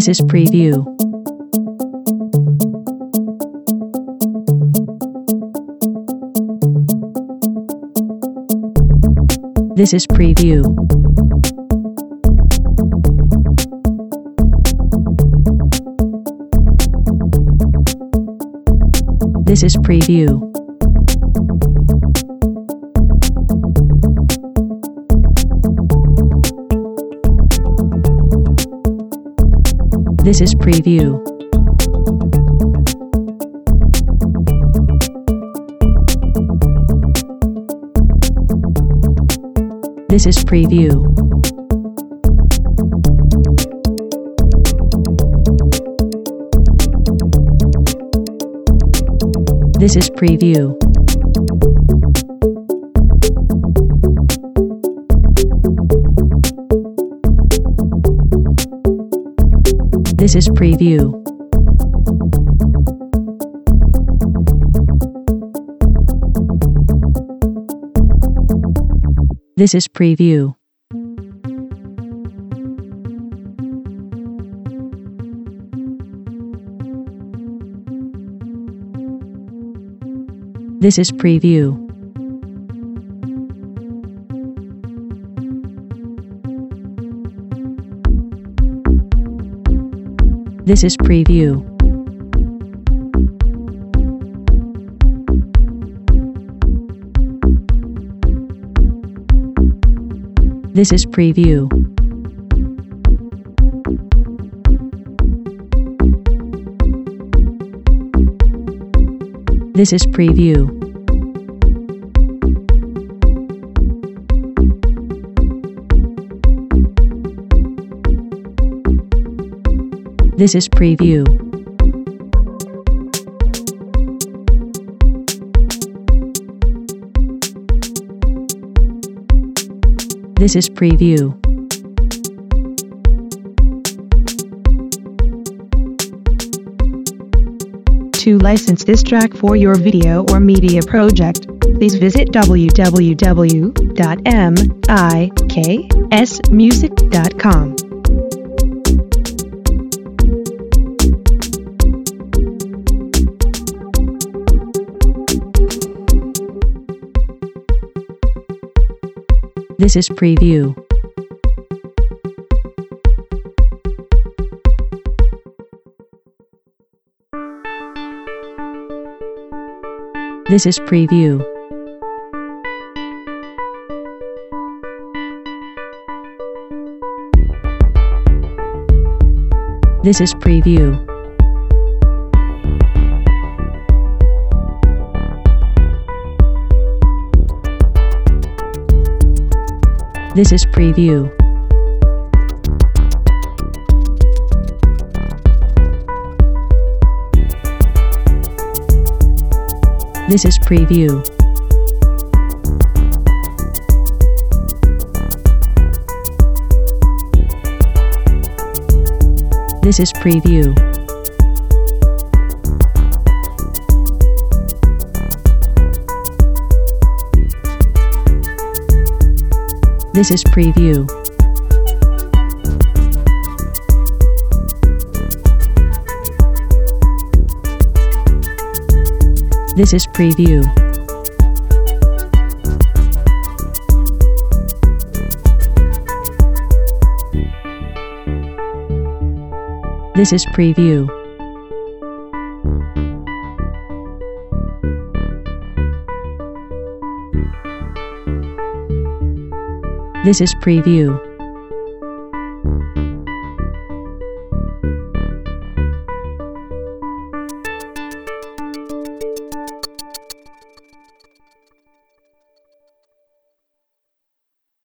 This is preview. This is preview. This is preview. This is preview. This is preview. This is preview. This is preview. This is preview. This is preview. This is preview. This is preview. This is preview. This is preview. This is preview. To license this track for your video or media project, please visit www.miksmusic.com. This is preview. This is preview. This is preview. This is preview. This is preview. This is preview. This is preview. This is preview. This is preview. This is preview.